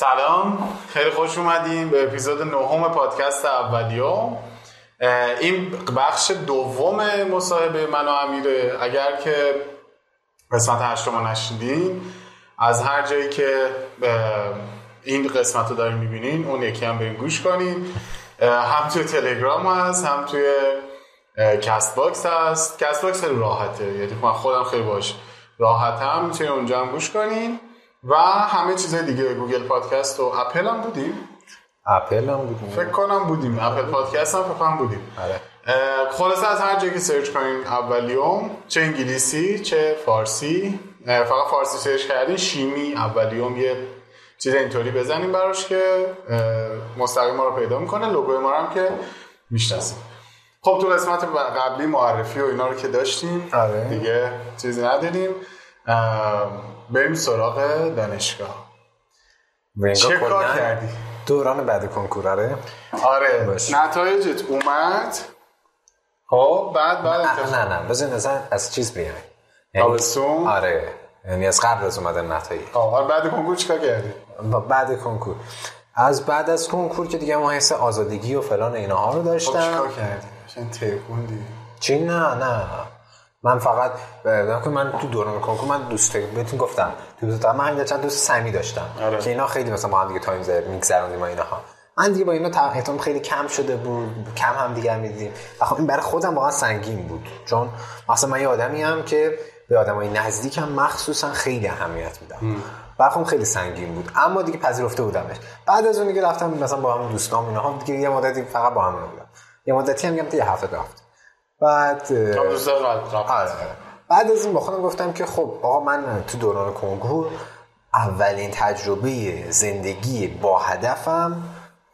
سلام خیلی خوش اومدیم به اپیزود نهم پادکست اولیوم. این بخش دوم مصاحبه من و امیره. اگر که قسمت هشتم نشنیدین از هر جایی که این قسمت رو دارین می‌بینین اون یکی هم برین گوش کنین. هم توی تلگرام هست هم توی CastBox هست. CastBox خیلی راحته یعنی من خودم خیلی باش راحتم می‌تونین اونجا هم گوش کنین. و همه چیزهای دیگه Google Podcast و اپل هم بودیم. اپل هم بودیم. فکر کنم بودیم. Apple Podcast هم فکر بودیم. آره. خلاصه از هر جایی که search کنین اولیوم چه انگلیسی چه فارسی فقط فارسی search کردین شیمی اولیوم یه چیز اینطوری بزنیم براش که مستقیم ما رو پیدا می‌کنه. لوگوی ما هم که می‌شناسیم خب تو قسمت قبلی معرفی و اینا رو که داشتیم آره. دیگه چیزی نداریم بریم سراغ دانشگاه. چه کار کردی؟ دوران بعد کنکور آره آره نتایجت اومد. خب؟ بعد بعد نه نه نه بزن نظر از چیز بیای یعنی آره یعنی از قبل از اومدن نتایج. آره بعد کنکور چیکار کردی؟ بعد کنکور. از بعد از کنکور که دیگه ما حس آزادگی و فلان اینها رو داشتم خب چیکار کردی؟ چون تکوندی؟ چی؟ نه نه. من فقط که من تو دوران کنکور من دوست بهتون گفتم. تو دوست من چند دوست سمی داشتم. آره. که اینا خیلی مثلا ما هم دیگه تایم زر میگذروندیم اینها من دیگه با اینا تقریبا خیلی کم شده بود کم هم دیگه می‌دیدیم. و خب این برای خودم واقعا سنگین بود. چون مثلا من یه آدمی هم که به آدمای نزدیکم مخصوصا خیلی اهمیت میدم برخوام خیلی سنگین بود. اما دیگه پذیرفته بودمش. بعد از اون دیگه رفتم مثلا با هم دوستام اینا هم دیگه یه مدتی فقط با هم بودم. یه مدتی هم میگم یه هفته رفت. بعد آره. بعد از این با خودم گفتم که خب آقا من تو دوران کنکور اولین تجربه زندگی با هدفم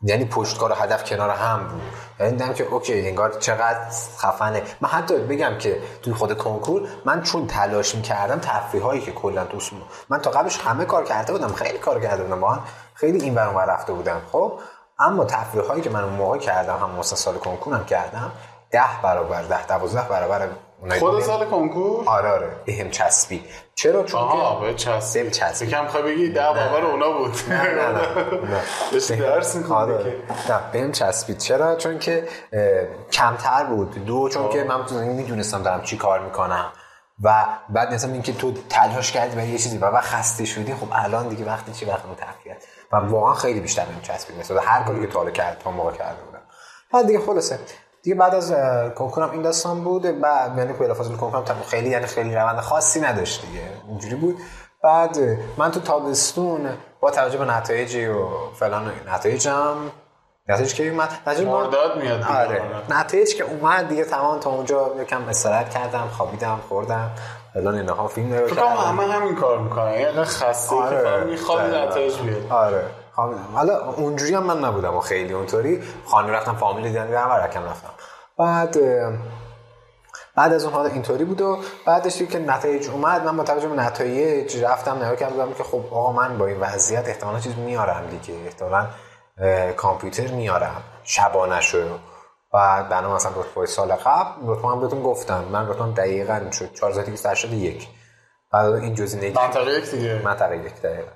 یعنی پشتکار و هدف کنار هم بود. یعنی دیدم که اوکی انگار چقدر خفنه. من حتی بگم که تو خود کنکور من چون تلاش می‌کردم تفریح هایی که کلا دوست من تا قبلش همه کار کرده بودم خیلی کار کرده بودم با خیلی این ور رفته بودم. خب اما تفریح هایی که من اون موقع کردم هم مثلا سال کنکورم کردم ده برابر ده دوازده برابر خود سال کنکور؟ آره آره. بهم چسبی. چرا؟ چون آها به چسبی. چسبی. کم خواهی بگی ده برابر اونا بود. نه نه نه درس آره. نه بهم چسبید چرا؟ چون که کمتر بود. دو چون که من می‌دونستم دارم چی کار می‌کنم. و بعد مثلا اینکه تو تلاش کردی برای یه چیزی و بعد خسته شدی خب الان دیگه وقتی چی وقت متفیت و واقعا خیلی بیشتر بهم چسبید مثلا هر کاری که تا کرد تا موقع کرده بودم. بعد دیگه خلاصه. دیگه بعد از کنکورم این داستان بود. بعد یعنی بلافاصله کنکورم خیلی یعنی خیلی روند خاصی نداشت دیگه. اینجوری بود. بعد من تو تابستون با توجه به نتایجی و فلان نتایجم نتایج که اومد نتایج مرداد میاد آره. نتایج که اومد دیگه تمام تا اونجا یکم استراحت کردم خوابیدم خوردم فلان اینها فیلم نگاه کردم. همه همین کار می‌کنن. یعنی خسته آره. که می‌خواد نتایج بیاد آره. حالا اونجوری هم من نبودم و خیلی اونطوری. خانه رفتم فامیل دیدن و رکم رفتم. بعد بعد از اون حالا اینطوری بود و بعدش که نتایج اومد من با توجه به نتایج رفتم نگاه کردم که خب آقا من با این وضعیت احتمالا چیز میارم دیگه. احتمالا کامپیوتر میارم. شبانه شو بعد بنا مثلا رتبه سال قبل رتبه هم بهتون گفتم. من رتبه دقیقاً شد 4281 بعد این جزئی نگی منطقه یک دیگه. منطقه یک دقیقاً.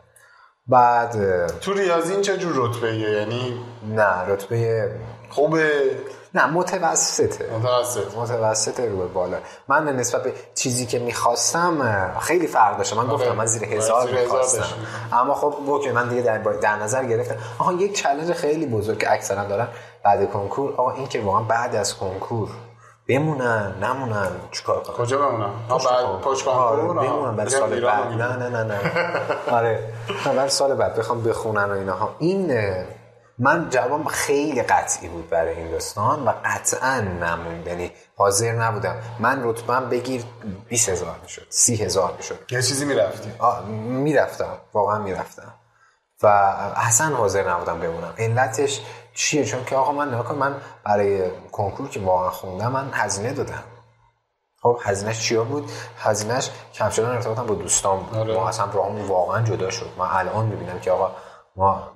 بعد تو ریاضی این چه جور رتبه یعنی نه رتبه خوبه نه متوسطه. متوسط. متوسطه رو به بالا. من نسبت به چیزی که می‌خواستم خیلی فرق داشتم من گفتم من زیر هزار می‌خواستم. اما خب اوکی من دیگه در, در نظر گرفتم. آها یک چالش خیلی بزرگ که اکثرا دارن بعد کنکور. آقا این که واقعا بعد از کنکور بمونن نمونن چیکار کنن؟ کجا بمونن؟ بعد آره، بمونن؟ برای سال بعد. نه نه نه نه. آره. برای سال بعد بخوام بخونن و اینها. این من جوابم خیلی قطعی بود برای این داستان و قطعا نمون یعنی حاضر نبودم. من رتبم بگیر 20 هزار می‌شد 30 هزار می‌شد. یه چیزی می‌رفتی؟ می‌رفتم. واقعا می‌رفتم. و اصلا حاضر نبودم بمونم. علتش چیه؟ چون که آقا من نکن من برای کنکور که واقعا خوندم من هزینه دادم. خب هزینهش چیا بود؟ هزینهش کم شدن ارتباطم با دوستان بود. آره. ما اصلا راهمون واقعا جدا شد. من الان می‌بینم که آقا ما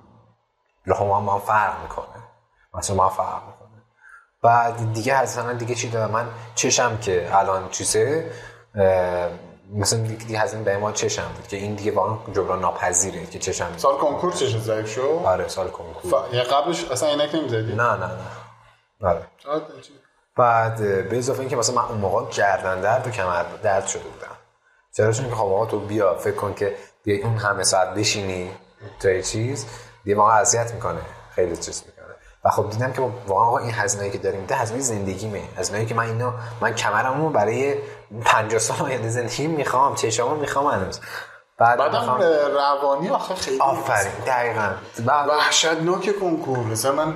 راه ما هم فرق می‌کنه. مثلا ما فرق می‌کنه. بعد دیگه اصلا دیگه چی دادم؟ من چشم که الان چیزه مثلا دیگه هزینه به ما چشم بود؟ که این دیگه واقعا جبران ناپذیره که چشم سال کنکور چش ضعیف شو آره سال کنکور. ف... یه قبلش اصلا عینک نمی‌زدی؟ نه نه نه. آره. بعد به اضافه اینکه مثلا من اون موقع گردن درد و کمر درد شده بودم. چرا چون که خب آقا تو بیا فکر کن که بیا اون همه ساعت بشینی تو چیز دیگه واقعا اذیت می‌کنه. خیلی چیز. و خب دیدم که واقعا آقا این هزینه‌ای که داریم ده هزینه زندگیمه. هزینه‌ای که من اینو من کمرمو برای 50 سال آینده زندگی می‌خوام چشامو می‌خوام هنوز. بعد بعدم روانی آخه خیلی آفرین دقیقاً. بعد وحشتناک کنکور. مثلا من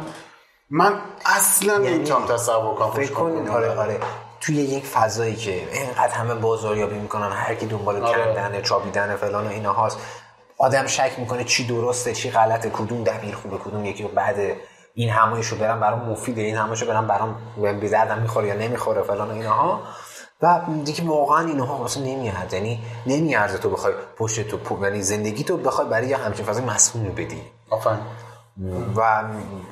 من اصلا یعنی نمی‌تونم تصور کنم فکر کنید آره آره. توی یک فضایی که اینقدر همه بازاریابی می‌کنن هر کی دنبال آره. کندن چابیدن فلان و اینا هاست آدم شک می‌کنه چی درسته چی غلطه کدوم دبیر خوبه کدوم یکی بعد این همایشو برم برام مفیده این همایشو برم برام به دردم می‌خوره یا نمی‌خوره فلان و اینها و دیگه واقعا اینها واسه نمیاد. یعنی نمیارزه تو بخوای پشت تو یعنی زندگی تو بخوای برای یه همچین فضای مسئول بدی. آفرین. و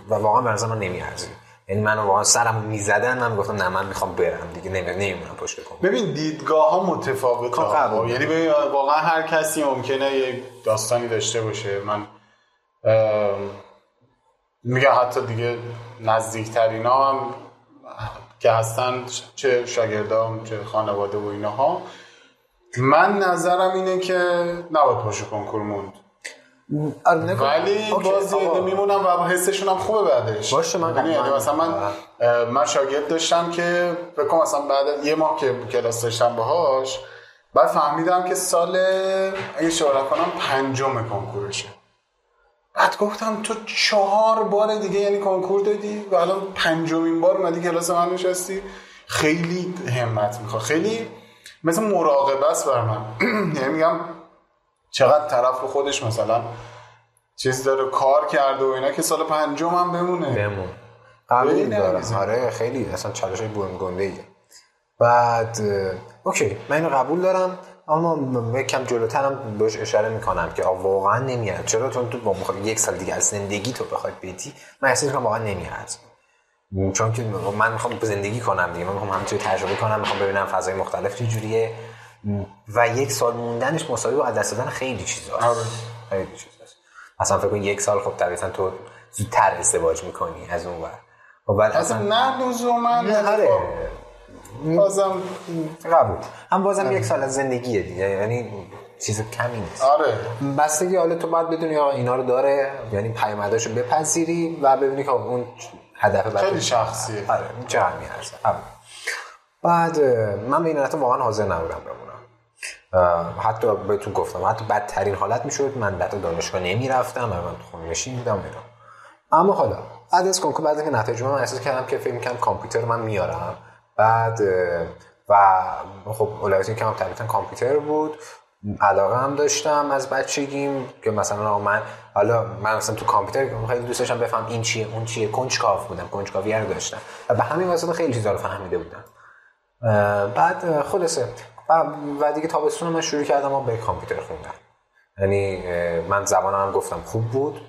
و واقعا به نظر من نمیارزه. یعنی من واقعا سرم می‌زدن من گفتم نه من می‌خوام برم دیگه. نمیمونم پشت کنم ببین دیدگاه ها متفاوته خب یعنی واقعا هر کسی ممکنه یه داستانی داشته باشه. من میگم حتی دیگه نزدیکترین هم که هستن چه شاگردام چه خانواده و اینها. من نظرم اینه که نباید پاشو کنکور موند. آره، ولی باز میمونم و حسشون هم خوبه بعدش. باشه من یعنی مثلا من من شاگرد داشتم که بکنم مثلا بعد یه ماه که کلاس داشتم باهاش بعد فهمیدم که سال اگه شورا کنم پنجم کنکورشه. بعد گفتم تو چهار بار دیگه یعنی کنکور دادی و الان پنجمین بار اومدی کلاس من نشستی. خیلی همت می‌خواد. خیلی مثل مراقبه است بر من. یعنی میگم چقدر طرف به خودش مثلا چیز داره کار کرده و اینا که سال پنجم هم بمونه. بمون. قبول دارم. آره خیلی. اصلا چالش های بعد اوکی. من اینو قبول دارم. اما یکم جلوترم بهش اشاره می‌کنم که واقعا نمیاد چرا؟ تو تو با یک سال دیگه از زندگی تو بخواد بیتی من احساس کنم واقعا نمیاد چون که من می‌خوام زندگی کنم دیگه. من می‌خوام همینطوری تجربه کنم می‌خوام ببینم فضای مختلف چه جوریه. و یک سال موندنش مساوی با دست دادن خیلی آره. خیلی چیزاست. اصلا فکر کن یک سال خب طبیعتا تو زودتر ازدواج می‌کنی از اون ور. خب اصلا نه لزوما. آره. بازم قبول. هم بازم یک سال از زندگیه دیگه یعنی چیز کمی نیست. آره. بستگی حالا تو باید بدونی آقا اینا رو داره یعنی پیامداشو بپذیری و ببینی که اون هدف خیلی شخصیه. آره چه همی بعد من به این واقعا حاضر نبودم بمونم. حتی بهتون گفتم حتی بدترین حالت می‌شد من بعد دانشگاه نمی‌رفتم من خونه نشین بودم اینا. اما حالا بعد از کنکور بعد اینکه نتایج من احساس کردم که فکر کنم کامپیوتر من میارم. بعد و خب اولویت که من طبیعتا کامپیوتر بود. علاقه هم داشتم از بچگیم که مثلا من حالا من مثلا تو کامپیوتر خیلی دوست داشتم بفهم این چیه اون چیه کنجکاو بودم کنجکاوی رو داشتم. و به همین واسطه خیلی چیزا رو فهمیده بودم. بعد خلاصه. و دیگه تابستون من شروع کردم به کامپیوتر خوندم. یعنی من زبانم هم گفتم خوب بود.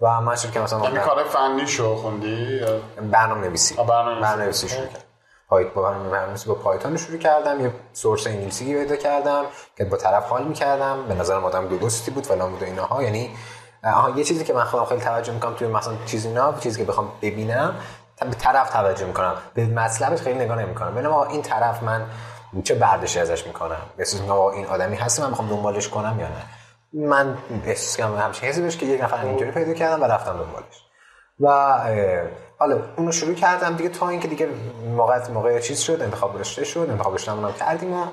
و من شروع کردم مثلا یعنی کار فنی شو خوندی؟ برنامه نویسی برنامه نویسی شروع کردم پایت با با پایتون شروع کردم یه سورس انگلیسی پیدا کردم که با طرف حال می‌کردم. به نظر آدم درستی بود فلان بود و اینها یعنی آها یه چیزی که من خودم خیلی توجه می‌کنم توی مثلا چیزی اینا چیزی که بخوام ببینم به طرف توجه می‌کنم. به مطلبش خیلی نگاه نمی‌کنم. ببینم این طرف من چه برداشتی ازش می‌کنم؟ احساس این آدمی هست من می‌خوام دنبالش کنم یا نه؟ من احساس کنم همچین حسی که یک نفر اینجوری پیدا کردم و رفتم دنبالش. و حالا اونو شروع کردم دیگه تا اینکه دیگه موقع موقع چیز شد انتخاب رشته شد انتخاب رشته کردیم و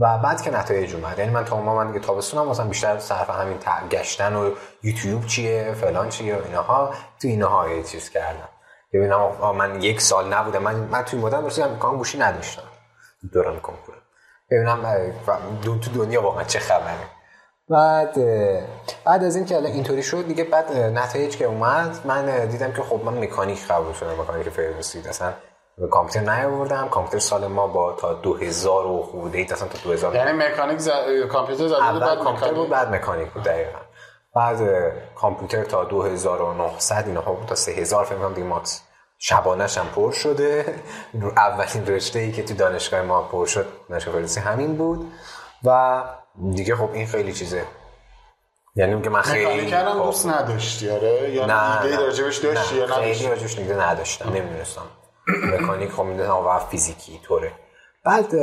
و بعد که نتایج اومد. یعنی من تا من دیگه تابستونم مثلا بیشتر صرف همین گشتن و یوتیوب چیه فلان چیه و اینها تو اینها یه چیز کردم. ببینم من یک سال نبودم. من من توی مدت مثلا امکان گوشی نداشتم. دوران کنکور ببینم دو تو دنیا واقعا چه خبره. بعد بعد از اینکه الان اینطوری شد دیگه بعد نتایج که اومد من دیدم که خب من مکانیک قبول شدم مکانیک فرستید اصلا به کامپیوتر نیاوردم. کامپیوتر سال ما با تا 2000 و خورده ای اصلا تا 2000 یعنی مکانیک ز... کامپیوتر زده بعد کامپیوتر بود بعد مکانیک بود دقیقاً. بعد کامپیوتر تا 2900 اینا بود تا 3000 فکر کنم دیگه ماکس شبانش هم پر شده. اولین رشته ای که تو دانشگاه ما پر شد دانشگاه همین بود. و دیگه خب این خیلی چیزه. یعنی که من خیلی کردم دوست نداشتی آره؟ یا نه ایده راجبش داشتی یا خیلی راجبش نگه نداشتم نمی‌دونستم. مکانیک خب می‌دونم و فیزیکی طوره. بعد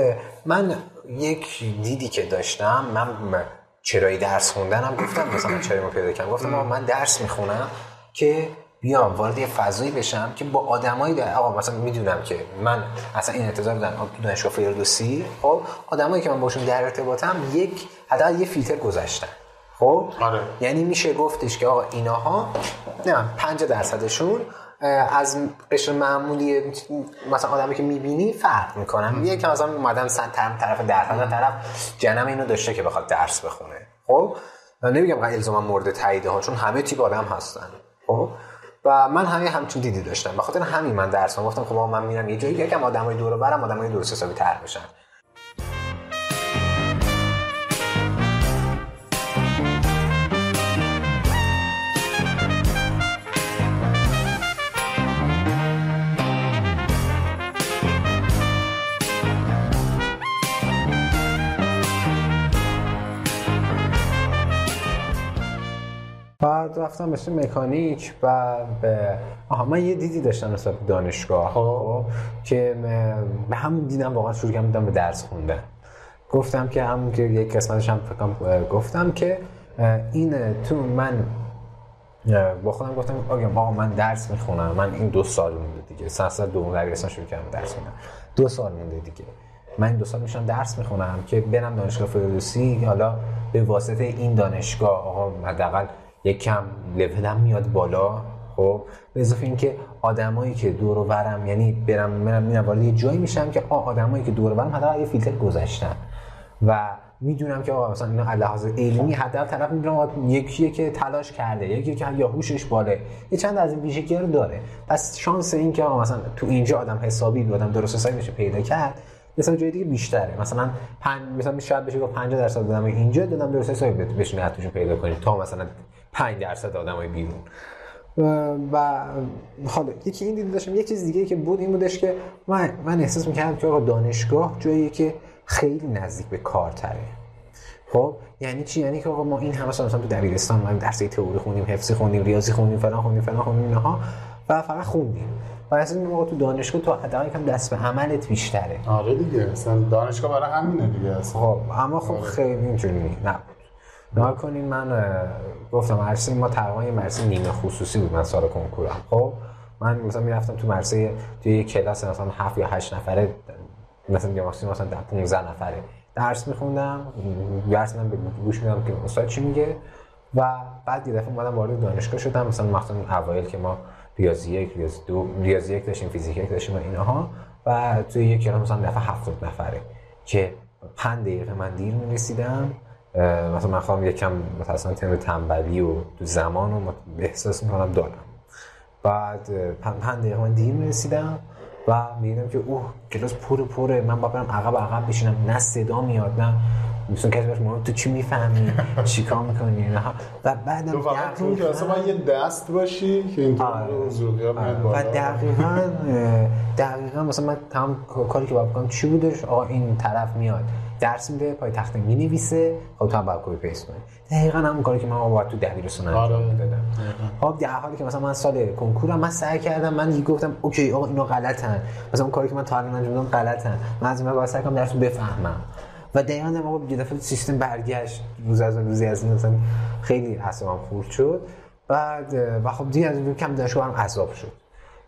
من یک دیدی که داشتم من چرایی درس خوندنم گفتم مثلا چرا ما پیدا کردم گفتم من درس می‌خونم که بیام وارد یه فضایی بشم که با آدمایی در آقا مثلا می‌دونم که من اصلا این انتظار دارم تو دانشگاه فردوسی خب آدمایی که من باشون در ارتباطم یک حداقل یه فیلتر گذاشتن. خب؟ آره. یعنی میشه گفتش که آقا ایناها نه 5 درصدشون از قشر معمولی مثلا آدمی که می‌بینی فرق می‌کنن یه که مثلا اومدن سن طرف طرف درس طرف جنم اینو داشته که بخواد درس بخونه. خب؟ نمیگم الزاما مورد تایید ها چون همه تیپ آدم هستن. خب؟ و من همین همچین دیدی داشتم. بخاطر همین من درس گفتم خب من میرم یه جایی یکم آدمای دور برم آدمای درست حسابی تر بشن. رفتم مثل مکانیک و به آها من یه دیدی داشتم نسبت دانشگاه خب, که به همون دیدم واقعا شروع کردم به درس خوندن. گفتم که همون که یک قسمتش هم فکرم گفتم که این تو من با خودم گفتم آقا من درس می‌خونم من این دو سال مونده دیگه. سنسر دوم دبیرستان شروع کردم درس می‌خونم دو سال مونده دیگه. من دو سال میشم درس می‌خونم که برم دانشگاه فردوسی حالا به واسطه این دانشگاه آقا حداقل یک کم لولم میاد بالا. خب به اضافه اینکه آدمایی که دور و برم یعنی برم منم میرم وارد یه جایی میشم که آ آدمایی که دور و برم حداقل یه فیلتر گذاشتن و می‌دونم که آقا مثلا اینا لحاظ علمی حداقل طرف می‌دونم یکیه که تلاش کرده یکی که یا هوشش باله. یه چند از این ویژگی رو داره. پس شانس این که مثلا تو اینجا آدم حسابی آدم درست حسابی بشه پیدا کرد مثلا جای دیگه بیشتره. مثلا پنج مثلا شاید بشه با 50 درصد دادم اینجا دادم درست حسابی بتونی حتمش پیدا کنید تا مثلا 5 درصد آدمای بیرون. و حالا یکی این دید داشتم یک چیز دیگه که بود این بودش که من, من احساس می‌کردم که آقا دانشگاه جایی که خیلی نزدیک به کار تره خب یعنی چی؟ یعنی که آقا ما این همه مثلا تو دبیرستان ما درس تئوری خوندیم حفظی خوندیم ریاضی خوندیم فلان خوندیم فلان خوندیم اینها و فقط خوندیم. و اصلا موقع تو دانشگاه تو حداقل یکم دست به عملت بیشتره. آره دیگه مثلا دانشگاه برای همینه دیگه خب اما خب آره. خیلی اینجوری نه. نها کنین من گفتم مرسی ما تقریبا یه مرسی نیمه خصوصی بود من سال کنکورم. خب من مثلا می‌رفتم تو مرسی توی یه کلاس مثلا 7 یا 8 نفره مثلا یا مثلا در 15 نفره درس میخوندم درس من به گوش میدم که استاد چی میگه. و بعد یه دفعه اومدم وارد دانشگاه شدم مثلا مثلا اوایل که ما ریاضی یک ریاضی دو ریاضی یک داشتیم فیزیک یک داشتیم و اینها. و توی یک کلاس مثلا دفعه 70 نفره که 5 دقیقه من دیر می‌رسیدم. مثلا من خواهم یکم متاسفانه تم تنبلی و تو زمان رو احساس می‌کنم دارم. بعد پنج دقیقه من دیر می‌رسیدم و می‌دیدم که اوه کلاس پر پره. من با برم عقب عقب بشینم. نه صدا میاد نه مثلا کسی بهش تو چی می‌فهمی؟ چیکار می‌کنی؟ نه. و بعدم تو فقط تو که اصلا یه دست باشی که این آره. آره. و دقیقاً دقیقاً مثلا من تمام کاری که باید بکنم چی بودش آقا این طرف میاد. درس میده پای تخته می نویسه خب تو هم باید copy paste کنی. دقیقا همون کاری که من باید تو دبیرستان انجام آره. می‌دادم. خب در حالی که مثلا من سال کنکورم من سعی کردم من گفتم okay آقا اینا غلطن. مثلا اون کاری که من تا الان انجام دادم غلطن. من از این باید سعی کنم درس بفهمم. و دقیقا هم آقا یه دفعه سیستم برگشت. روز از روزی از این مثلا خیلی اعصابم خورد شد. بعد و خب دیگه از این کم دانشگاه هم عذاب شد.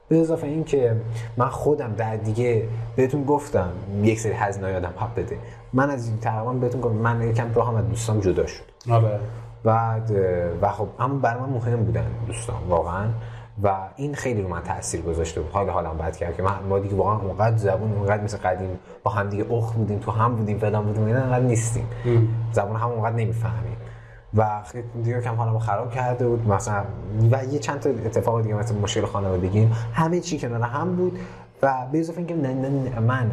به اضافه این که من خودم در دیگه بهتون گفتم یک سری هزینه آدم حق بده. من از این تقریبا بهتون گفتم من یکم راه هم از دوستان جدا شد. آره. بعد و خب اما برای من مهم بودن دوستان واقعا. و این خیلی رو من تاثیر گذاشته بود. حال حالم بد کرد که من ما دیگه واقعا اونقدر زبون اونقدر مثل قدیم با هم دیگه اخ بودیم تو هم بودیم فلان بودیم اینا انقدر نیستیم. زبون هم اونقدر نمی‌فهمیم. و دیگه کم حالمو خراب کرده بود. مثلا و یه چند تا اتفاق دیگه مثلا مشکل خانوادگی همه چی کنار هم بود. و به اضافه اینکه من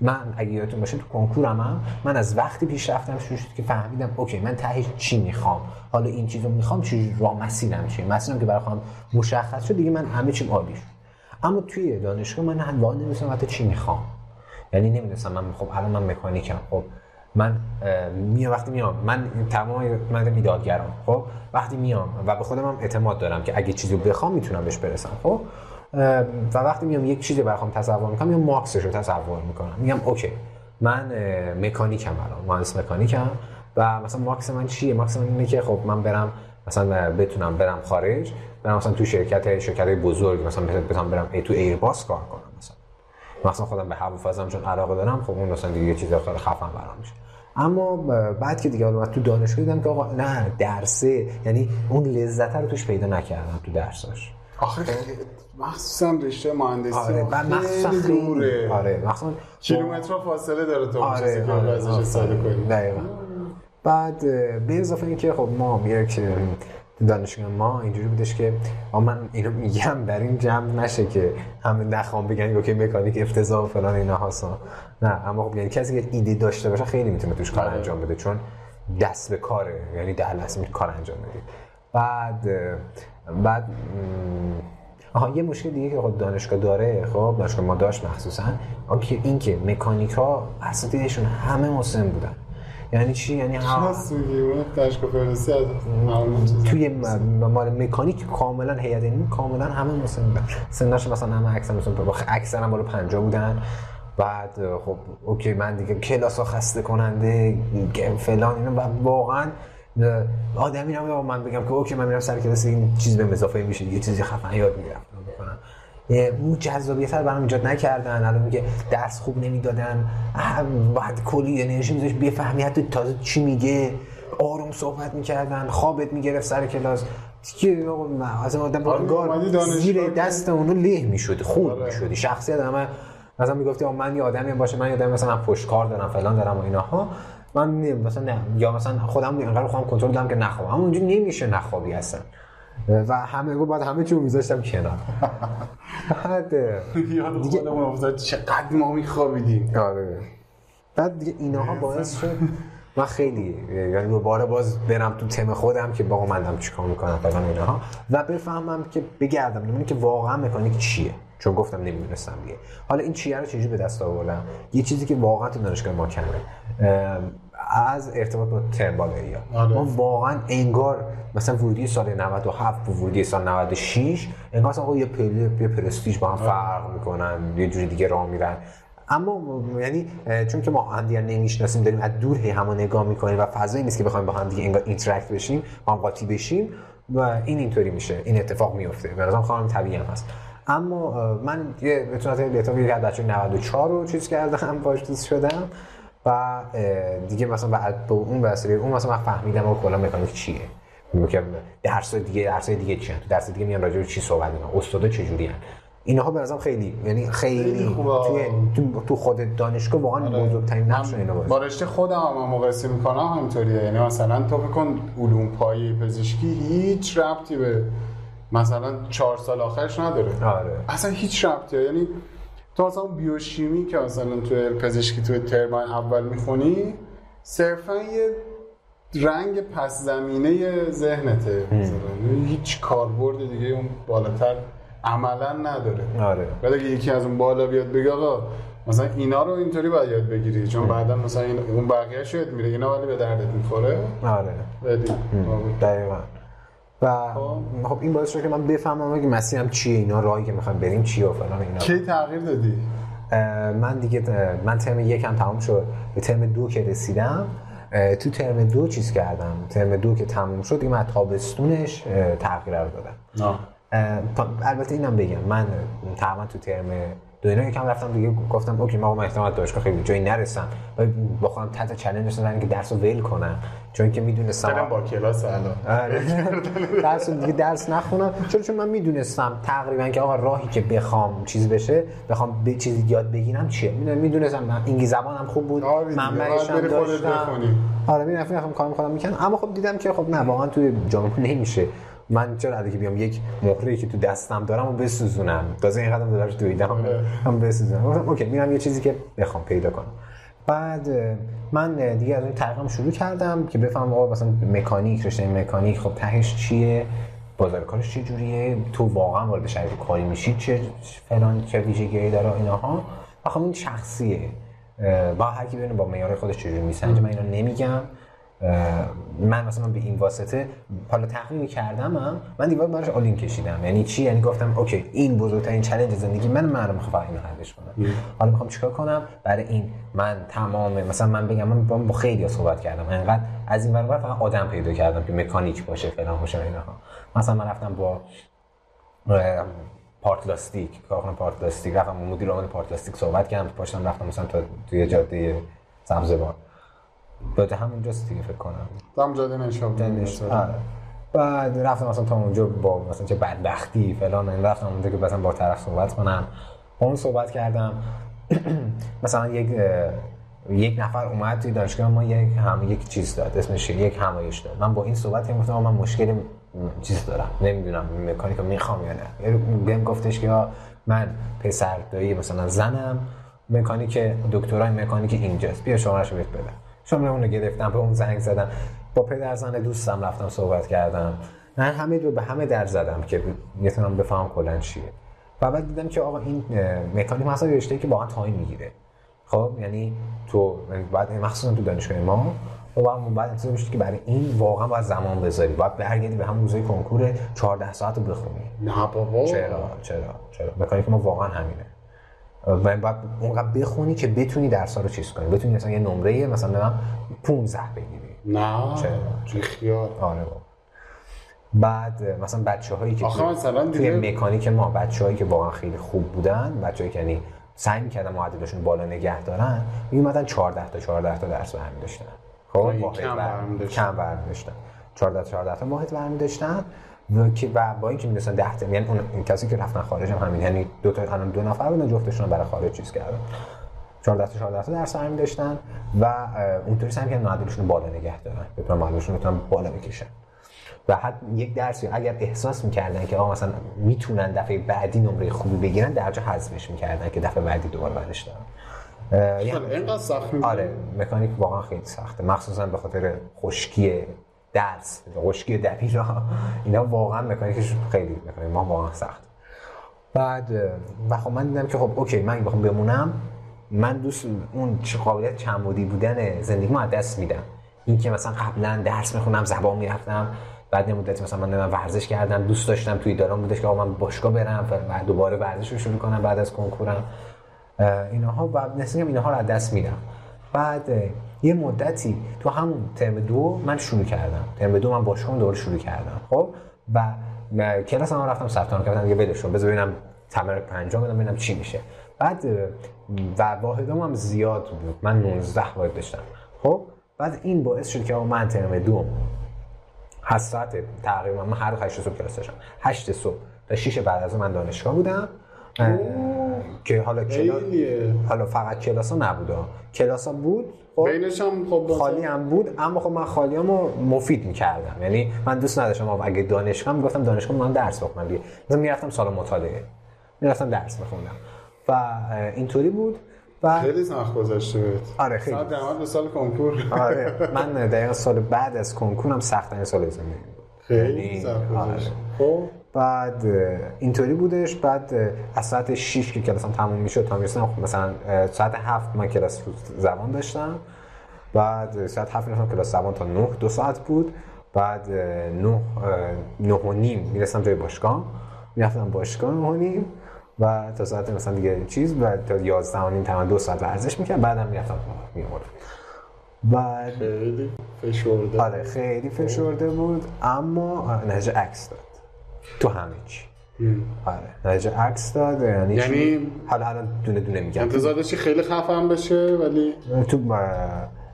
من اگه یادتون باشه تو کنکورم هم من از وقتی پیش رفتم شروع شد که فهمیدم اوکی من تهش چی می‌خوام؟ حالا این چیزو می‌خوام چی راه مسیرم چیه؟ مسیرم که برای خودم مشخص شد دیگه من همه چیم عالی شد. اما توی دانشگاه من واقعا نمی‌دونستم حتی چی می‌خوام. یعنی نمی‌دونستم من خب الان من مکانیکم خب من میام وقتی میام من تمام من ایدادگرام خب؟ وقتی میام و به خودم هم اعتماد دارم که اگه چیزی بخوام می‌تونم بهش برسم خب؟ و وقتی میام یک چیزی بخوام تصور می‌کنم میام ماکسش رو تصور می‌کنم. میگم اوکی من مکانیکم الان مهندس مکانیکم و مثلا ماکس من چیه؟ ماکس من اینه که خب من برم مثلا بتونم برم خارج برم مثلا تو شرکت شرکت بزرگ مثلا بتونم برم ای تو ایرباس کار کنم مثلا. مثلا خودم به هوافضم چون علاقه دارم خب اون مثلا دیگه چیز خیلی خفن برام میشه. اما بعد که دیگه من تو دانشگاه دیدم که آقا نه درسه. یعنی اون لذت رو توش پیدا نکردم تو درساش. آخه مخصوصا رشته مهندسی آره مخصوصا دوره. آره مخصوصا فاصله داره تو آره چیزی که آره ازش استفاده کنی. دقیقاً. بعد به اضافه اینکه خب ما یک دانشگاه ما اینجوری بودش که من اینو میگم در این جمع نشه که همه نخوام بگن که مکانیک افتضاح و فلان اینا هاسا نه اما خب یعنی کسی که ایده داشته باشه خیلی می‌تونه توش کار انجام بده چون دست به کاره. یعنی در لحظه می‌تونه کار انجام بده بعد بعد آها یه مشکل دیگه که خود دانشگاه داره خب دانشگاه ما داشت مخصوصا که این که مکانیک ها اساتیدشون همه مسن بودن. یعنی چی؟ یعنی ها دانشگاه فردوسی توی مال مکانیک کاملا هیئت علمی کاملا همه مسن بودن. سناش مثلا همه اکثر مثلا اکثرا بالا 50 بودن. بعد خب okay من دیگه کلاس ها خسته کننده فلان اینا و واقعا آدمی نمی‌دونم من بگم که okay من میرم سر کلاس این چیز به اضافه میشه یه چیزی خفن یاد می‌گیرم اون جذابیت رو برام ایجاد نکردن الان میگه درس خوب نمی‌دادن بعد کلی انرژی میذاش بفهمی حتی تازه چی میگه. آروم صحبت می‌کردن خوابت می‌گرفت سر کلاس. دیگه از آدم بارگار زیر دست اونو له می‌شد خوب آره. می‌شدی. شخصیت همه مثلا می‌گفتی من یه آدمی باشه من یه آدمی مثلا پشت کار دارم فلان دارم و اینها من مثلا نه یا مثلا خودم اینقدر خودم کنترل دارم که نخوابم. اما اونجا نمیشه نخوابی اصلا. و همه رو بعد همه چیو میذاشتم کنار. بعد دیگه خودمون افتاد چقدر ما میخوابیدیم. آره. بعد دیگه اینها باعث شد من خیلی یعنی دوباره باز برم تو تم خودم که با من دارم چیکار می‌کنم فلان اینها و بفهمم که بگردم ببینم که واقعا مکانیک چیه. چون گفتم نمی‌دونستم دیگه. حالا این چیه رو چجوری به دست آوردم؟ یه چیزی که واقعا تو دانشگاه ما کمه. از ارتباط با ترم بالایی آره. ما واقعا انگار مثلا ورودی سال 97 و ورودی سال 96 انگار اصلا یه پله یه پرستیژ با هم آره. فرق می‌کنن یه جوری دیگه راه میرن. اما یعنی چون که ما هم دیگه نمی‌شناسیم داریم از دور هی همو نگاه می‌کنیم و فضایی نیست که بخوایم با هم دیگه انگار اینتراکت بشیم با هم قاطی بشیم و این اینطوری میشه. این اتفاق میفته به نظرم خانم طبیعی هم هست. اما من یه بتونم بهتون بگم بچه 94 رو چیز کردم باش دوست شدم و دیگه مثلا بعد به اون وسیله اون مثلا من فهمیدم و کلا مکانیک چیه. که درس دیگه درس دیگه چیه تو درس دیگه میان راجع به چی صحبت می‌کنن؟ استادا چه جوری اینها به نظرم خیلی یعنی خیلی توی تو, خود دانشگاه واقعا آره. بزرگترین نقش اینا با رشته خودم هم مقایسه می‌کنم همینطوریه. یعنی مثلا تو بکن علوم پایه پزشکی هیچ ربطی به مثلا چهار سال آخرش نداره. آره. اصلا هیچ ربطی یعنی تو مثلا بیوشیمی که مثلا تو پزشکی تو ترم اول می‌خونی صرفا یه رنگ پس زمینه ذهنته. مثلا هیچ کاربرد دیگه اون بالاتر عملا نداره. آره. بعد اگه یکی از اون بالا بیاد بگه آقا مثلا اینا رو اینطوری باید یاد بگیری. چون بعدا مثلا این اون بقیه شاید میره اینا ولی به دردت می‌خوره. آره. دقیقاً. و خب, خب این باعث شد که من بفهمم که مسیرم چیه اینا راهی که می‌خوام بریم چیه و فلان اینا. کی تغییر دادی؟ من دیگه من ترم یکم تمام شد. به ترم دو که رسیدم تو ترم دو چیز کردم. ترم دو که تموم شد دیگه من تابستونش تغییر رو دادم. البته اینم بگم من تقریبا تو ترم اینا یکم رفتم دیگه گفتم اوکی ما من احتمال دانشگاه خیلی جایی نرسم. و با خودم تحت چالش دادن که درس رو ول کنم. چون که می‌دونستم با کلاس الان. آره. درس دیگه درس نخونم. چون چون من می‌دونستم تقریبا که آقا راهی که بخوام چیز بشه بخوام به چیزی یاد بگیرم چیه؟ می‌دونستم من انگلیسی زبانم خوب بود منبعش هم داشتم. آره می‌رفتم کار می‌کردم می‌کنم اما خب دیدم که خب نه واقعا تو جامعه نمیشه. من چرا که بیام یک مهره که تو دستم دارم و بسوزونم؟ تازه این قدم دارش دویدم آره. هم بسوزونم. اوکی میرم یه چیزی که بخوام پیدا کنم. بعد من دیگه از اون طریقم شروع کردم که بفهمم آقا مثلا مکانیک رشته مکانیک خب تهش چیه؟ بازار کارش چه جوریه تو واقعا وارد شرایط کاری میشی؟ چه فلان چه ویژگی داره اینها؟ خب این شخصیه. با هر کی با معیار خودش چجوری میسنجه من اینو نمیگم. من مثلا به این واسطه حالا تحقیق کردم هم من دیوار براش آلین کشیدم. یعنی چی؟ یعنی گفتم okay این بزرگترین چالش زندگی من من می‌خوام اینو حلش کنم. حالا می‌خوام چیکار کنم؟ برای این من تمام مثلا من بگم من با خیلی صحبت کردم. انقدر از این ور فقط آدم پیدا کردم که مکانیک باشه فلان باشه اینها مثلا من رفتم با پارت لاستیک کارخونه پارت لاستیک. رفتم مدیر عامل پارت لاستیک صحبت کردم. پاشتم رفتم مثلا تا توی جاده سبزوار. باید همونجاست دیگه فکر کنم. هم جاده نشاب آره. بعد رفتم مثلا تا اونجا با مثلا چه بدبختی فلان این رفتم اونجا که مثلا با طرف صحبت کنم. با اون صحبت کردم. مثلا یک یک نفر اومد توی دانشگاه ما یک هم یک چیز داد. اسمش یک همایش داد. من با این صحبت گفتم من مشکل چیز دارم. نمی‌دونم مکانیکا می‌خوام یا نه. بهم گفتش که من پسر دایی مثلا زنم. مکانیک دکترای مکانیک اینجاست. بیا شما رو بهت بدم. شما اون رو گرفتم به اون زنگ زدم. با پدر زن دوستم رفتم صحبت کردم. من همه رو به همه در زدم که می‌تونم بفهم کلا چیه. و بعد دیدم که آقا این مکانیک مثلا رشته که واقعا تایم می‌گیره. خب یعنی تو بعد مخصوصا تو دانشگاه ما و بعد بعد انتظار که برای این واقعا باید زمان بذاری. باید برگردی به همون روزای کنکور 14 ساعت رو بخونی. نه بابا. چرا؟ چرا؟ چرا؟ مکانیک ما واقعا همینه. و باید اونقدر بخونی که بتونی درس رو چیز کنی. بتونی مثلا یه نمره مثلا 15 بگیری. نه چه؟ خیال آره با. بعد مثلا بچه هایی که آخه مثلا توی مکانیک ما بچه هایی که واقعا خیلی خوب بودن بچه هایی که یعنی سعی می‌کردن معدلشون بالا نگه دارن میومدن 14 تا 14 تا درس برمی داشتن. خب کم برمی داشتن. کم برمی داشتن. 14 14 تا واحد برمی داشتن. و که و با اینکه می‌دونستن 10 تا یعنی اون کسی که رفتن خارج هم همین یعنی دو تا الان دو نفر بودن جفتشون برای خارج چیز کردن. 14 تا 14 تا درس همین داشتن و اونطوری سعی کردن معدلشون بالا نگه دارن. بتونن معدلشون رو بالا بکشن. و حتی یک درسی اگر احساس می‌کردن که آقا مثلا می‌تونن دفعه بعدی نمره خوبی بگیرن درجا حذفش می‌کردن که دفعه بعدی دوباره بعدش دارن. یعنی اینقدر سخت آره مکانیک واقعا خیلی سخته. مخصوصا به خاطر خشکی درس خشکی دبیرا. اینا واقعا مکانیکش خیلی مکانیک ما واقعا سخت. بعد و خب من دیدم که خب اوکی من بخوام بمونم من دوست اون قابلیت چمودی بودن زندگی ما دست میدم. این که مثلا قبلا درس می‌خونم زبان می‌رفتم بعد مدتی مثلا من ورزش کردم دوست داشتم توی دارم بودش که من باشگاه برم و دوباره ورزش رو شروع کنم بعد از کنکورم. اینها و نسیم اینها رو از دست میدم. بعد یه مدتی تو همون ترم دو من شروع کردم. ترم دو من باشگاه دوباره شروع کردم. خب؟ و کلاس هم رفتم ثبت نام کردم. یه ولشون بذار ببینم تمرین پنجم بدم ببینم چی میشه. بعد و واحدام هم زیاد بود. من 19 واحد داشتم. خب؟ بعد این باعث شد که من ترم دو هست ساعت تقریبا من هر 8 صبح کلاس داشتم. 8 صبح تا 6 بعد از من دانشگاه بودم. که حالا کلاس حالا فقط کلاس ها نبود کلاس ها بود خب. بینش هم خب خالی هم بود اما خب من خالی هم مفید می‌کردم. یعنی من دوست نداشتم اگه دانشگاه می‌گفتم دانشگاه من درس بخونم. دیگه مثلا می‌رفتم سال مطالعه. می‌رفتم درس بخونم و اینطوری بود. و خیلی سخت گذشته بود آره خیلی. سال به سال کنکور. آره. من دقیقا سال بعد از کنکورم سخت سال زندگی بود. خیلی یعنی سخت گذشته. خب. بعد اینطوری بودش. بعد از ساعت 6 که کلاسم تموم می‌شد تا می‌رسیدم خب مثلا ساعت 7 من کلاس زبان داشتم. بعد ساعت 7 می‌رفتم کلاس زبان تا 9 دو ساعت بود. بعد 9 9 و نیم می‌رسیدم جای باشگاه. می‌رفتم باشگاه 9 و نیم. و تا ساعت مثلا دیگه چیز و تا 11 و نیم تمام دو ساعت ورزش می‌کردم. بعدم می‌رفتم میومدم بعد خیلی فشرده. آره خیلی فشرده بود. اما نتیجه عکس داد. تو همه چی. آره. نتیجه عکس داد یعنی, یعنی حالا الان دونه دونه میگم. انتظار داشتی خیلی خفن بشه ولی تو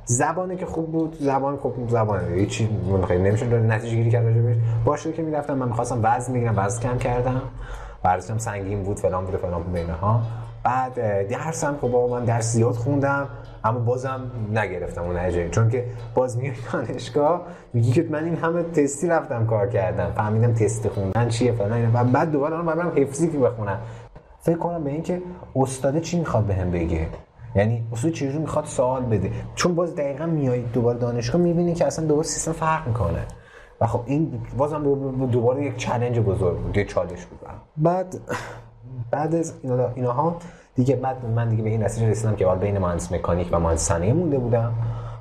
زبانی که خوب بود زبان خوب زبان هیچ خیلی نمیشه نتیجه گیری کرد راجبش. باشه که می‌رفتم من می‌خواستم وزن بگیرم وزن کم کردم. ورزشم سنگین بود فلان بود فلان بود بینها بعد درسم خب بابا من درس زیاد خوندم. اما بازم نگرفتم اون نتیجه. چون که باز میای دانشگاه میگی که من این همه تستی رفتم کار کردم. فهمیدم تست خوندن چیه فلان و بعد دوباره اون برم حفظی که بخونم. فکر کنم به اینکه استاد چی می‌خواد بهم بگه؟ یعنی استاد چیزی می‌خواد سوال بده؟ چون باز دقیقا میای دوباره دانشگاه می‌بینی که اصلا دوباره سیستم فرق می‌کنه. و خب این بازم دوباره یک چالش بزرگ بود یک چالش بود بعد بعد از اینا اینها دیگه بعد من دیگه به این نتیجه رسیدم که بین مهندس مکانیک و مهندس صنایع مونده بودم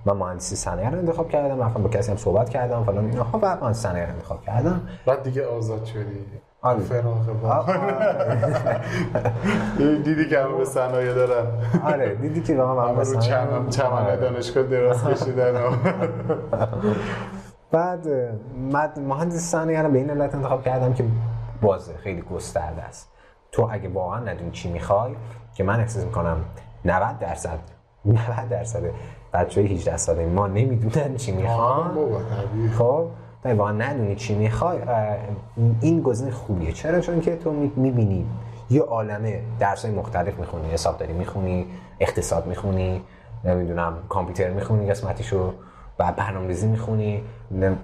من مهندسی صنایع رو انتخاب کردم. رفتم با کسی هم صحبت کردم. فلان اینها و مهندس صنایع رو انتخاب کردم. بعد دیگه آزاد شدی. آره. فراغ دیدی که همه به صنایع دارن. آره دیدی که من همه رو چمن چمن دانشگاه دراز کشیدن. بعد من مهندس صنایع رو به این علت انتخاب کردم که بازه خیلی گسترده است. تو اگه واقعا ندونی چی می‌خوای که من احساس می‌کنم 90 درصد 90 درصد بچه 18 ساله ما نمی‌دونن چی می‌خوان. خب؟ تا واقعا ندونی چی می‌خوای. این گزینه خوبیه. چرا؟ چون که تو می‌بینی یه عالمه درس های مختلف می‌خونی. حسابداری می‌خونی اقتصاد می‌خونی نمی‌دونم کامپیوتر می‌خونی قسمتیشو و برنامه‌ریزی می‌خونی.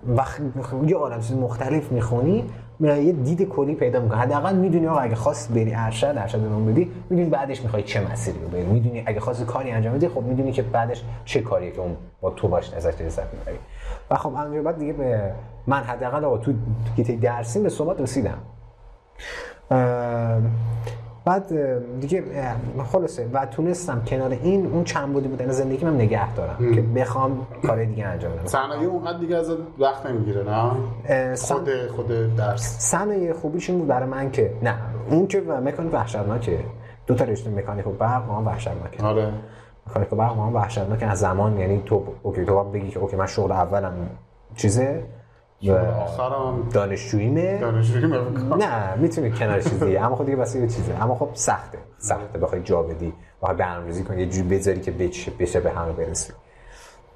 وقت یه عالم چیز مختلف می‌خونی. یه دید کلی پیدا می‌کنه. حداقل می‌دونی آقا اگه خواست بری ارشد ارشد رو بدی می‌دونی بعدش می‌خوای چه مسیری رو بری. می‌دونی اگه خواست کاری انجام بدی خب می‌دونی که بعدش چه کاریه که اون با تو باش ازش لذت می‌بری. و خب همینجوری بعد دیگه به من حداقل آقا تو گیت درسی به صحبت رسیدم. بعد دیگه خلاصه و تونستم کنار این اون چند بودی بودن زندگی من نگه دارم که بخوام کار دیگه انجام بدم. صنایع اونقدر دیگه از وقت نمی‌گیره نه؟ خود خود درس. صنایع خوبیش این بود برای من که نه اون که مکانیک وحشتناکه. دو تا رشته مکانیک و برق ما وحشتناکه. آره. مکانیک و برق ما وحشتناکه از زمان یعنی تو اوکی تو بگی که اوکی من شغل اولم. چیزه؟ آخرم دانشجوییمه. دانشجوییمه نه می‌تونی کنار چیزی اما خب دیگه بس یه چیزه. اما خب سخته. سخته. بخوای جا بدی. بخوای برنامه‌ریزی کنی یه جوری بذاری که بچه بشه به همه برسی.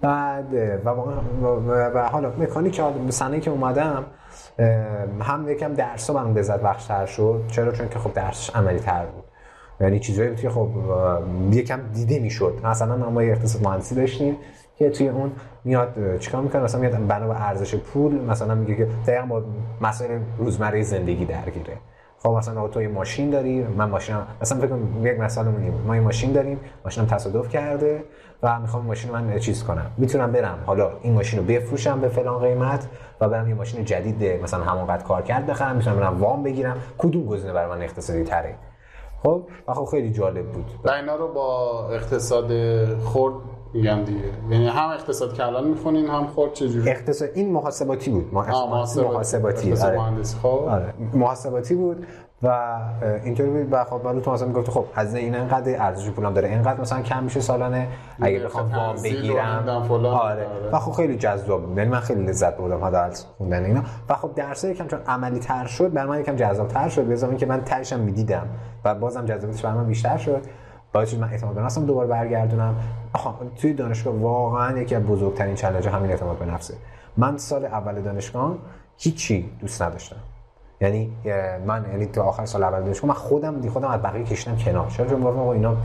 بعد و, و, حالا مکانیک سنه که اومدم هم یکم درس برام لذت بخشتر شد. چرا؟ چون که خب درسش عملی تر بود. یعنی چیزایی بود که خب یکم دیده می‌شد. مثلا ما یه اقتصاد مهندسی داشتیم. که توی اون میاد چیکار می‌کنه؟ مثلا میاد بنا به ارزش پول مثلا میگه که دقیقا با مسائل روزمره زندگی درگیره. خب مثلا تو یه ماشین داری؟ من ماشینم مثلا فکر کنم یک مثال ما یه ماشین داریم ماشینم تصادف کرده و می‌خوام ماشین من چیز کنم. می‌تونم برم. حالا این ماشین رو بفروشم به فلان قیمت و برم یه ماشین جدید مثلا همونقدر کار کرد بخرم می‌تونم برم وام بگیرم. کدوم گزینه برای من اقتصادی تره خب و خیلی جالب بود. و اینا رو با اقتصاد خرد میگم دیگه. یعنی هم اقتصاد کلان می‌خونین هم خود چجوری؟ اقتصاد این محاسباتی بود. محاسباتی. محاسباتی. آره. مهندس خب. آره. محاسباتی بود و اینطوری بود. و خب بعد تو مثلا می‌گفت خب از این انقدر ارزش پولم داره. اینقدر مثلا کم میشه سالانه. اگه بخوام وام بگیرم. آره. آره. و خب خیلی جذاب بود. یعنی من خیلی لذت بردم از خوندن اینا. و خب درس یکم چون عملی تر شد برای من یکم جذاب تر شد. به که من ترشم می‌دیدم و بازم جذابیتش برای من بیشتر شد. باعث من اعتماد به نفسم دوباره برگردونم. آها توی دانشگاه واقعا یکی از بزرگترین چالش همین اعتماد به نفسه. من سال اول دانشگاه هیچی دوست نداشتم. یعنی من یعنی تو آخر سال اول دانشگاه من خودم دی خودم از بقیه کشیدم کنار. چرا؟ چون گفتم اینا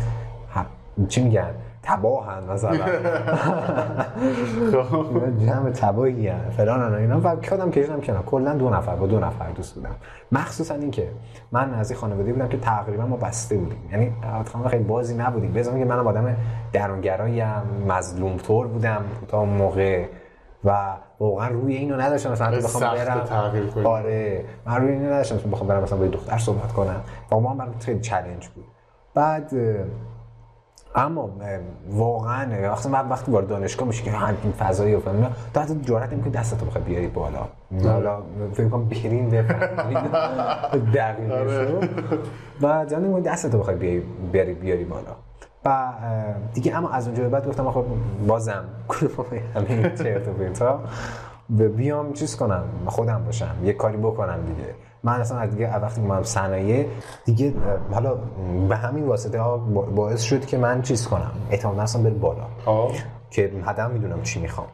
چی میگن؟ تباهن مثلا. جمع تباهی هن فلان اینا. و خودم کشیدم کنار. کلا دو نفر با دو نفر دوست بودم. مخصوصا اینکه من از این خانواده بودم که تقریبا ما بسته بودیم. یعنی خانواده خیلی بازی نبودیم. بزنم که منم آدم درونگرایم مظلوم طور بودم. تا موقع. و واقعا روی اینو نداشتم. مثلا بخوام برم. آره. من روی اینو نداشتم. بخوام برم مثلا با دختر صحبت کنم. و ما برام خیلی چالش بود. بعد اما واقعا وقتی من وقتی وارد دانشگاه میشه که همین فضایی و فهمیدم تو حتی جرأت نمی‌کنی دستتو بخوای بیاری بالا. حالا فکر کنم برین دقیقه آره. و جان نمی‌کنی دستتو بخوای بیاری بیاری بالا. و دیگه اما از اونجا به بعد گفتم خب بازم همین چرت و پرتا؟ بیام چیز کنم خودم باشم یه کاری بکنم دیگه. من اصلا دیگه وقتی من صنایع دیگه حالا به همین واسطه ها باعث شد که من چیز کنم. اعتماد نفسم بره بالا. که حداقل می‌دونم چی می‌خوام.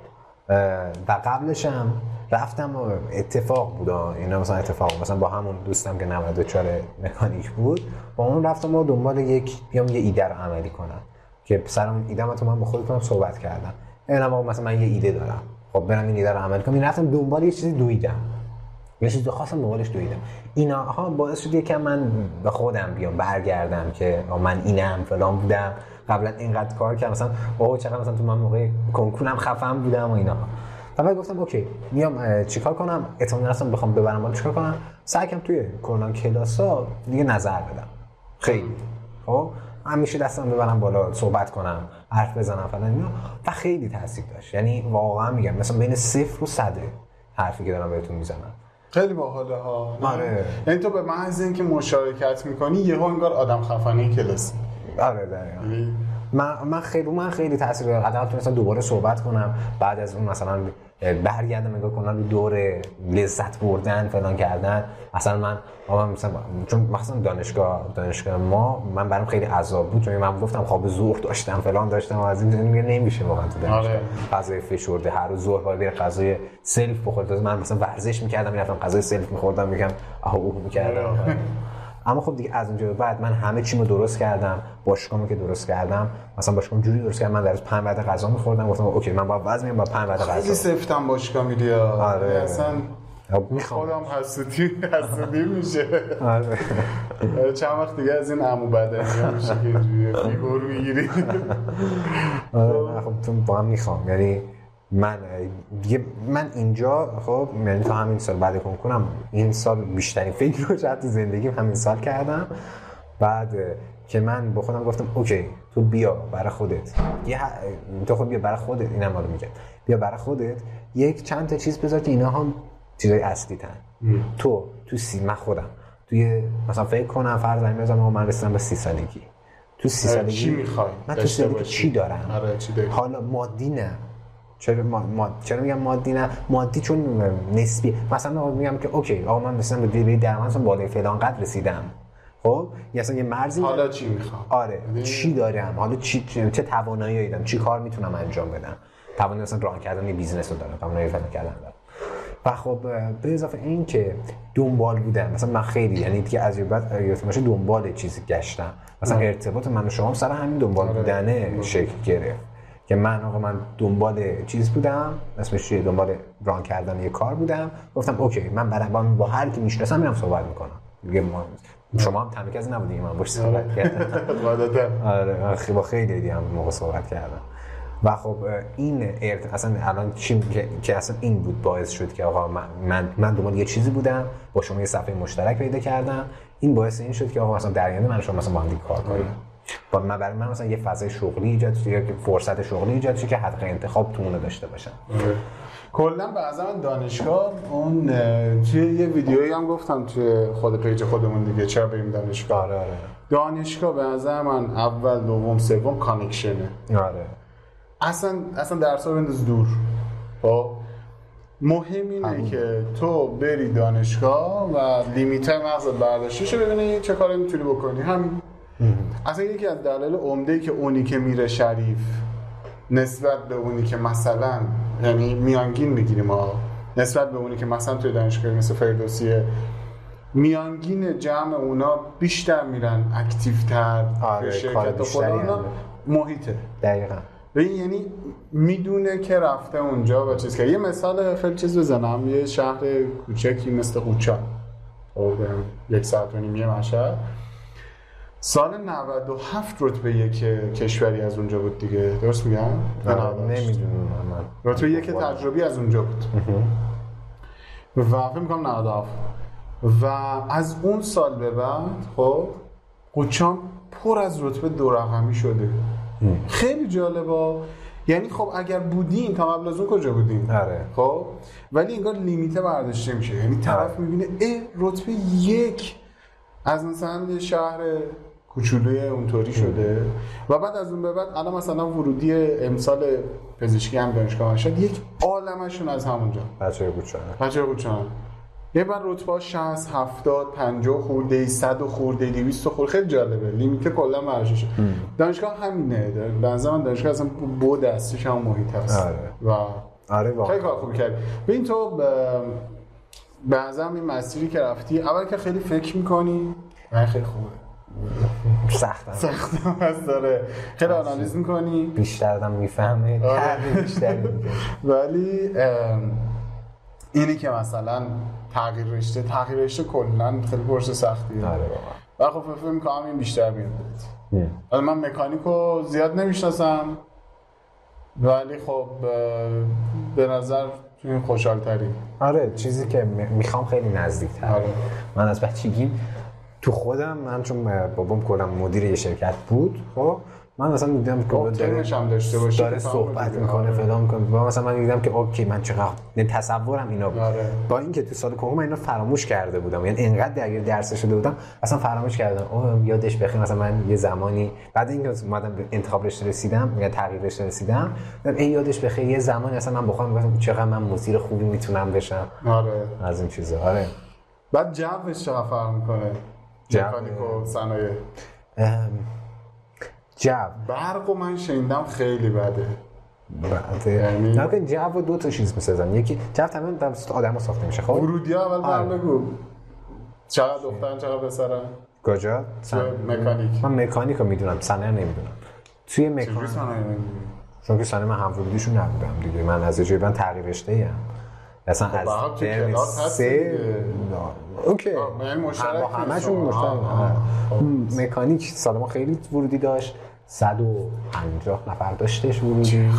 و قبلش هم رفتم اتفاق بود. اینا مثلا اتفاق مثلا با همون دوستم که 94 مکانیک بود با اون رفتم و دنبال یک بیام یه ایده رو عملی کنم. که سرم ایده تو من با خودم صحبت کردم. اینا مثلا من یه ایده دارم. خب برم این ایده رو عمل کنم. رفتم دنبال یه چیزی دویدم. یه چیز خواستم دنبالش دویدم. اینا ها باعث شد که من به خودم بیام برگردم که من اینم فلان بودم. قبلا اینقدر کار کردم مثلا اوه چقدر مثلا تو من موقع کنکورم خفم بودم و اینا بعد گفتم اوکی میام چیکار کنم؟ اعتماد نفسم بخوام ببرم بالا چیکار کنم؟ سعی کنم توی کلا کلاسا دیگه نظر بدم. خیلی. خب؟ همیشه دستم ببرم بالا صحبت کنم حرف بزنم فلان اینا. و خیلی تاثیر داشت. یعنی واقعا میگم مثلا بین صفر و صده حرفی که دارم بهتون می‌زنم. خیلی باحاله ها. آره. یعنی تو به محض اینکه مشارکت می‌کنی یهو انگار آدم خفنی کلاسی آره دقیقاً. من من خیلی من خیلی تاثیر داره حداقل تونستم دوباره صحبت کنم. بعد از اون مثلا برگردم نگاه کنم رو دور لذت بردن فلان کردن. اصلا من مثلا چون مثلا دانشگاه دانشگاه ما من برام خیلی عذاب بود چون من گفتم خواب ظهر داشتم فلان داشتم و از این میگه نمیشه واقعا تو دانشگاه. آره. غذای فشرده هر روز ظهر باید غذای سلف بخورد من مثلا ورزش می‌کردم می‌رفتم غذای سلف میخوردم میگم آها اوه می‌کردم. اما خب دیگه از اونجا بعد من همه چیمو درست کردم باشگاهمو که درست کردم. مثلا باشگاهم جوری درست کردم من در روز 5 وعده غذا می‌خوردم گفتم اوکی من با وزن با 5 وعده غذا. خیلی سفتم باشگاه میری آره. اصلا می‌خوام. خودم حسودی حسودی میشه. آره. چند وقت دیگه از این عمو بدنی میشه که اینجوری فیگور می‌گیری. آره خب با هم می‌خوام. یعنی من دیگه من اینجا خب یعنی تا همین سال بعد کنکورم این سال بیشترین فکر رو تو زندگیم همین سال کردم. بعد که من با خودم گفتم okay تو بیا برای خودت. یه تو خود بیا برای خودت اینم رو میگم. بیا برای خودت یک چند تا چیز بذار که اینا هم چیزای اصلی تن. تو تو سی من خودم. توی مثلا فکر کنم فرض بزنم من رسیدم به سی سالگی. تو سی سالگی چی می‌خوای من تو سالگی چی دارم؟ آره چی؟ حالا مادی نه. چرا ما... چرا میگم مادی نه؟ مادی چون نسبی مثلا میگم که okay آقا من مثلا به درآمد بالای فلان قدر رسیدم. خب؟ یا اصلا یه مرزی حالا چی می‌خوام؟ آره. چی دارم؟ حالا چی چه توانایی دارم چی کار می‌تونم انجام بدم؟ توانایی مثلا run کردن یه business رو دارم توانایی فلان کردن دارم. و خب به اضافه این که دنبال بودن مثلا من خیلی یعنی دیگه از بعد یادم دنبال چیزی گشتم. مثلا ارتباط من و شما سر همین دنبال آره. بودنه شکل گرفت. که من آقا من دنبال چیز بودم اسمش چیه؟ دنبال run کردن یه کار بودم. گفتم okay من برای با, هر کی می‌شناسم میرم صحبت می‌کنم. دیگه ما شما هم کسی نبودی من باش صحبت آره. کردم. آره خیلی با خیلی دیگه هم موقع صحبت کردم. و خب این ارت... اصلا الان چی که اصلا این بود باعث شد که آقا من من دنبال یه چیزی بودم با شما یه صفحه مشترک پیدا کردم. این باعث این شد که آقا مثلا در من شما مثلا با هم کار کنیم. با من برای من مثلا یه فضای شغلی ایجاد شه یا فرصت شغلی ایجاد شه که حق انتخاب تو داشته باشم؟ آره. کلا به من دانشگاه اون توی یه ویدیویی هم گفتم توی خود page خودمون دیگه چرا بریم دانشگاه؟ آره آره. دانشگاه به نظر من اول دوم سوم connection ه. آره. اصلا اصلا درس ها بنداز دور. خب؟ مهم اینه که تو بری دانشگاه و limit مغزت برداشته شه ببینی چه کاری می‌تونی بکنی. همین. اصلا یکی از دلایل عمده که اونی که میره شریف نسبت به اونی که مثلا یعنی میانگین می‌گیریم ما نسبت به اونی که مثلا توی دانشگاه مثل فردوسیه میانگین جمع اونا بیشتر میرن اکتیفتر آره، شرکت خدا محیطه. دقیقا. یعنی می‌دونه که رفته اونجا و چیز که یه مثال خیلی چیز بزنم. یه شهر کوچکی مثل قوچان خب، یک ساعت و نیمیه مشهد. سال 97 رتبه یک کشوری از اونجا بود دیگه. درست میگم؟ نمی‌دونم. رتبه یک تجربی از اونجا بود. و فکر می‌کنم 97 و از اون سال به بعد خب قوچان پر از رتبه دو رقمی شده. خیلی جالبه. یعنی خب اگر بودیم تا قبل از اون کجا بودیم آره. خب ولی انگار لیمیته برداشته میشه یعنی طرف آره. می‌بینه اه رتبه یک از مثلا شهر کوچولوی اونطوری شده. و بعد از اون به بعد الان مثلا ورودی امسال پزشکی هم دانشگاه شد یک عالمشون از همونجا. بچه کوچانه بچه کوچانه یه بار رتبه 60 70 50 خورده 100 خورده 200 خورده خیلی جالبه. لیمیت کلا مرششه دانشگاه همینه. به نظر من دانشگاه اصلا بود دستش هم محیط هست. آره. و آره واقعا. خیلی کار خوبی کرد ببین تو به این مسیری که رفتی اول که خیلی فکر می‌کنی؟ خیلی خوبه. سختم. سختم هست داره. خیلی آنالیز می‌کنی؟ بیشتر آدم می‌فهمه. آره. بیشتر ولی اینی که مثلا تغییر رشته تغییر رشته کلا خیلی پرس سختیه. آره و خب فکر می‌کنم این بیشتر میاد. ولی من مکانیکو زیاد نمی‌شناسم. ولی خب به نظر توی خوشحال تری آره چیزی که می‌خوام خیلی نزدیک تر آره. من از بچگی تو خودم من چون بابام کلا مدیر یه شرکت بود خب من مثلا دیدم که خب، داره هم داشته باشه داره صحبت می‌کنه آره. فلان می‌کنه. با مثلا من دیدم که اوکی من چقدر یعنی تصورم اینا بود. آره. با اینکه تو سال من اینا فراموش کرده بودم. یعنی انقدر درگیر درس شده بودم اصلا فراموش کردم. او یادش بخیر مثلا من یه زمانی بعد اینکه اومدم به انتخاب رشته رسیدم یا تغییر رشته رسیدم این یادش بخیر یه زمانی اصلا من بخوام می‌گفتم چقدر من مدیر خوبی می‌تونم بشم. آره. از این چیزا. آره. بعد جوش چقدر فرق می‌کنه؟ مکانیک و صنایع. جو برق و من شنیدم خیلی بده. بده. یعنی نه جو دو تا چیز می‌سازن. یکی جو تمام توسط آدم ساخته میشه خب؟ ورودی اول آره. بگو چقدر دخترن چقدر پسرن. کجا؟ مکانیک. من مکانیک رو می‌دونم صنایع نمی‌دونم. توی مکانیک چون که صنایع من هم ورودیشون نبودم دیگه. من از جای من تغییر رشته ای اصلا خب، از ترم سه اوکی. مشترک همشون مشترک. خب. مکانیک سال ما خیلی ورودی داشت. 150 نفر داشتش ورودی.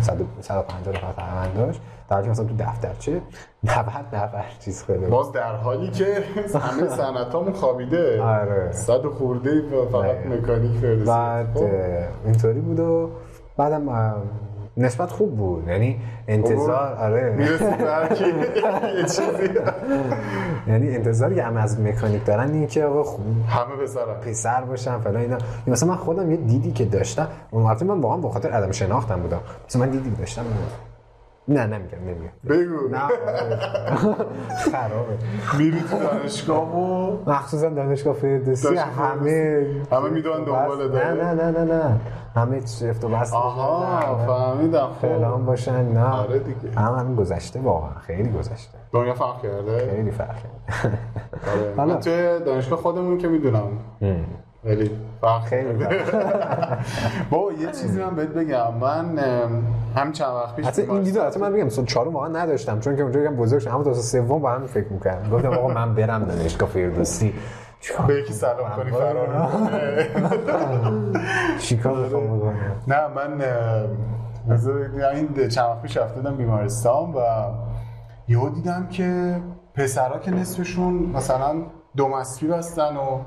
150 نفر تقریبا داشت. در مثلا تو دفترچه 90 نفر چیز خیلی باز در حالی که همه سنتامون خوابیده. آره. صد خورده فقط مکانیک فرستاد بعد خب. اینطوری بود و بعدم نسبت خوب بود. یعنی انتظار آره. یعنی انتظاری که همه از مکانیک دارن این که آقا خوب همه پسر پسر باشن فلان اینا. مثلا من خودم یه دیدی که داشتم اون وقتی من واقعا به خاطر عدم شناختم بودم. مثلا من دیدی داشتم نه نمیگم نمیگم. بگو. نه خرابه. میری تو دانشگاه و مخصوصا دانشگاه فردوسی همه همه می‌دونن دنبال داره. نه نه نه نه نه. همه چفت و بست آها فهمیدم. خب. فلان باشن نه. آره دیگه. هم همین گذشته واقعا. خیلی گذشته. دنیا فرق کرده؟ خیلی فرق کرده. آره. من توی دانشگاه خودمون که می‌دونم. خیلی فرق خیلی با یه چیزی من بهت بگم. من هم چند وقت پیش حتی این دیدو حتی من بگم سال چهارم واقعا نداشتم چون که اونجا بگم بزرگ شدم اما تا سوم با هم فکر می‌کردم. گفتم آقا من برم دانشگاه فردوسی به یکی سلام کنی فرار چیکار می‌خوام بکنم؟ نه من این چند وقت پیش رفتم بیمارستان و یهو دیدم که پسرا که نصفشون مثلا دومسکی بستن و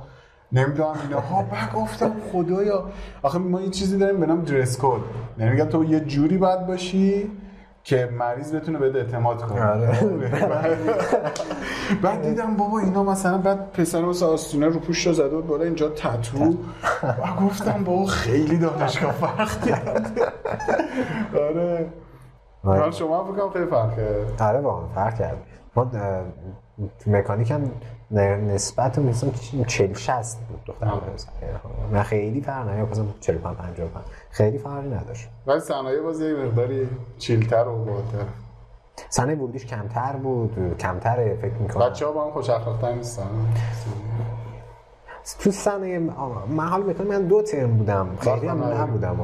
نمی‌دونم اینا. ها بعد گفتم خدایا. آخه ما یه چیزی داریم به نام درس کد یعنی میگم تو یه جوری باید باشی که مریض بتونه بده اعتماد کنه. آره. بعد دیدم بابا اینا مثلا بعد پسر مثلا آستونه رو پوش رو زده بود بالا اینجا تتو. و گفتم بابا خیلی دانشگاه فرق کرد آره. من شما فکرم خیلی فرق کرد آره واقعا فرق کرد ما مکانیک هم نسبت مثلا 40 60 بود دختر نه خیلی فرق نه مثلا 45 55 خیلی فرقی نداشت. ولی صنایع باز یه مقداری چیلتر و بالاتر. صنایع بودیش کمتر بود کمتر فکر می‌کنم. بچه‌ها با هم خوش اخلاق‌تر نیستن. تو سنه من حال می‌کنم من دو ترم بودم. خیلی هم نبودم.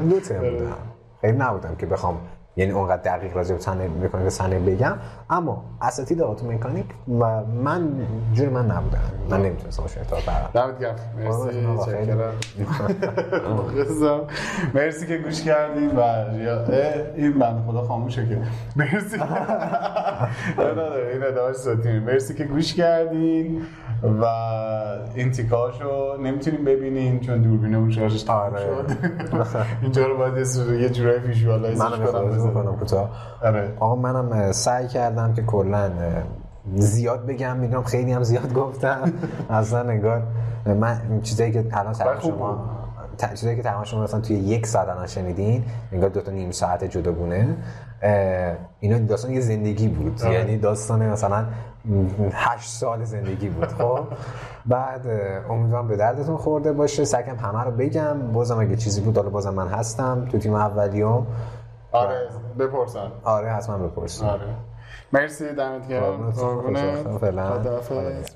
من دو ترم بودم. خیلی نبودم که بخوام یعنی اونقدر دقیق راجع به صنایع مکانیک صنایع بگم. اما اساتید اتو مکانیک و من جور من نبودم من نمی‌تونستم باشه ارتباط برقرار دمت گرم. مرسی. مرسی که گوش کردید و این بنده خدا خاموشه که. مرسی. این ادامهش صوتی مرسی که گوش کردین و این تیکاشو نمی‌تونیم ببینیم چون دوربینه اون شارژش آره. اینجا رو باید یه جورایی ویژوالایزش کنم. کنم کوتاه. آره. آقا منم سعی کردم که کلا زیاد بگم می‌دونم خیلی هم زیاد گفتم. اصلا انگار من چیزایی که الان سر شما چیزایی که تقریبا شما مثلا توی یک ساعت الان شنیدین انگار دو تا نیم ساعت جداگونه. اینا داستان یه زندگی بود. آه. یعنی داستان مثلا هشت سال زندگی بود خب. بعد امیدوارم به دردتون خورده باشه. سعیم همه رو بگم. بازم اگه چیزی بود حالا بازم من هستم. تو تیم اولیوم آره بپرسن. آره حتما بپرسن. آره. مرسی دمت گرم. قربونت. خداحافظ.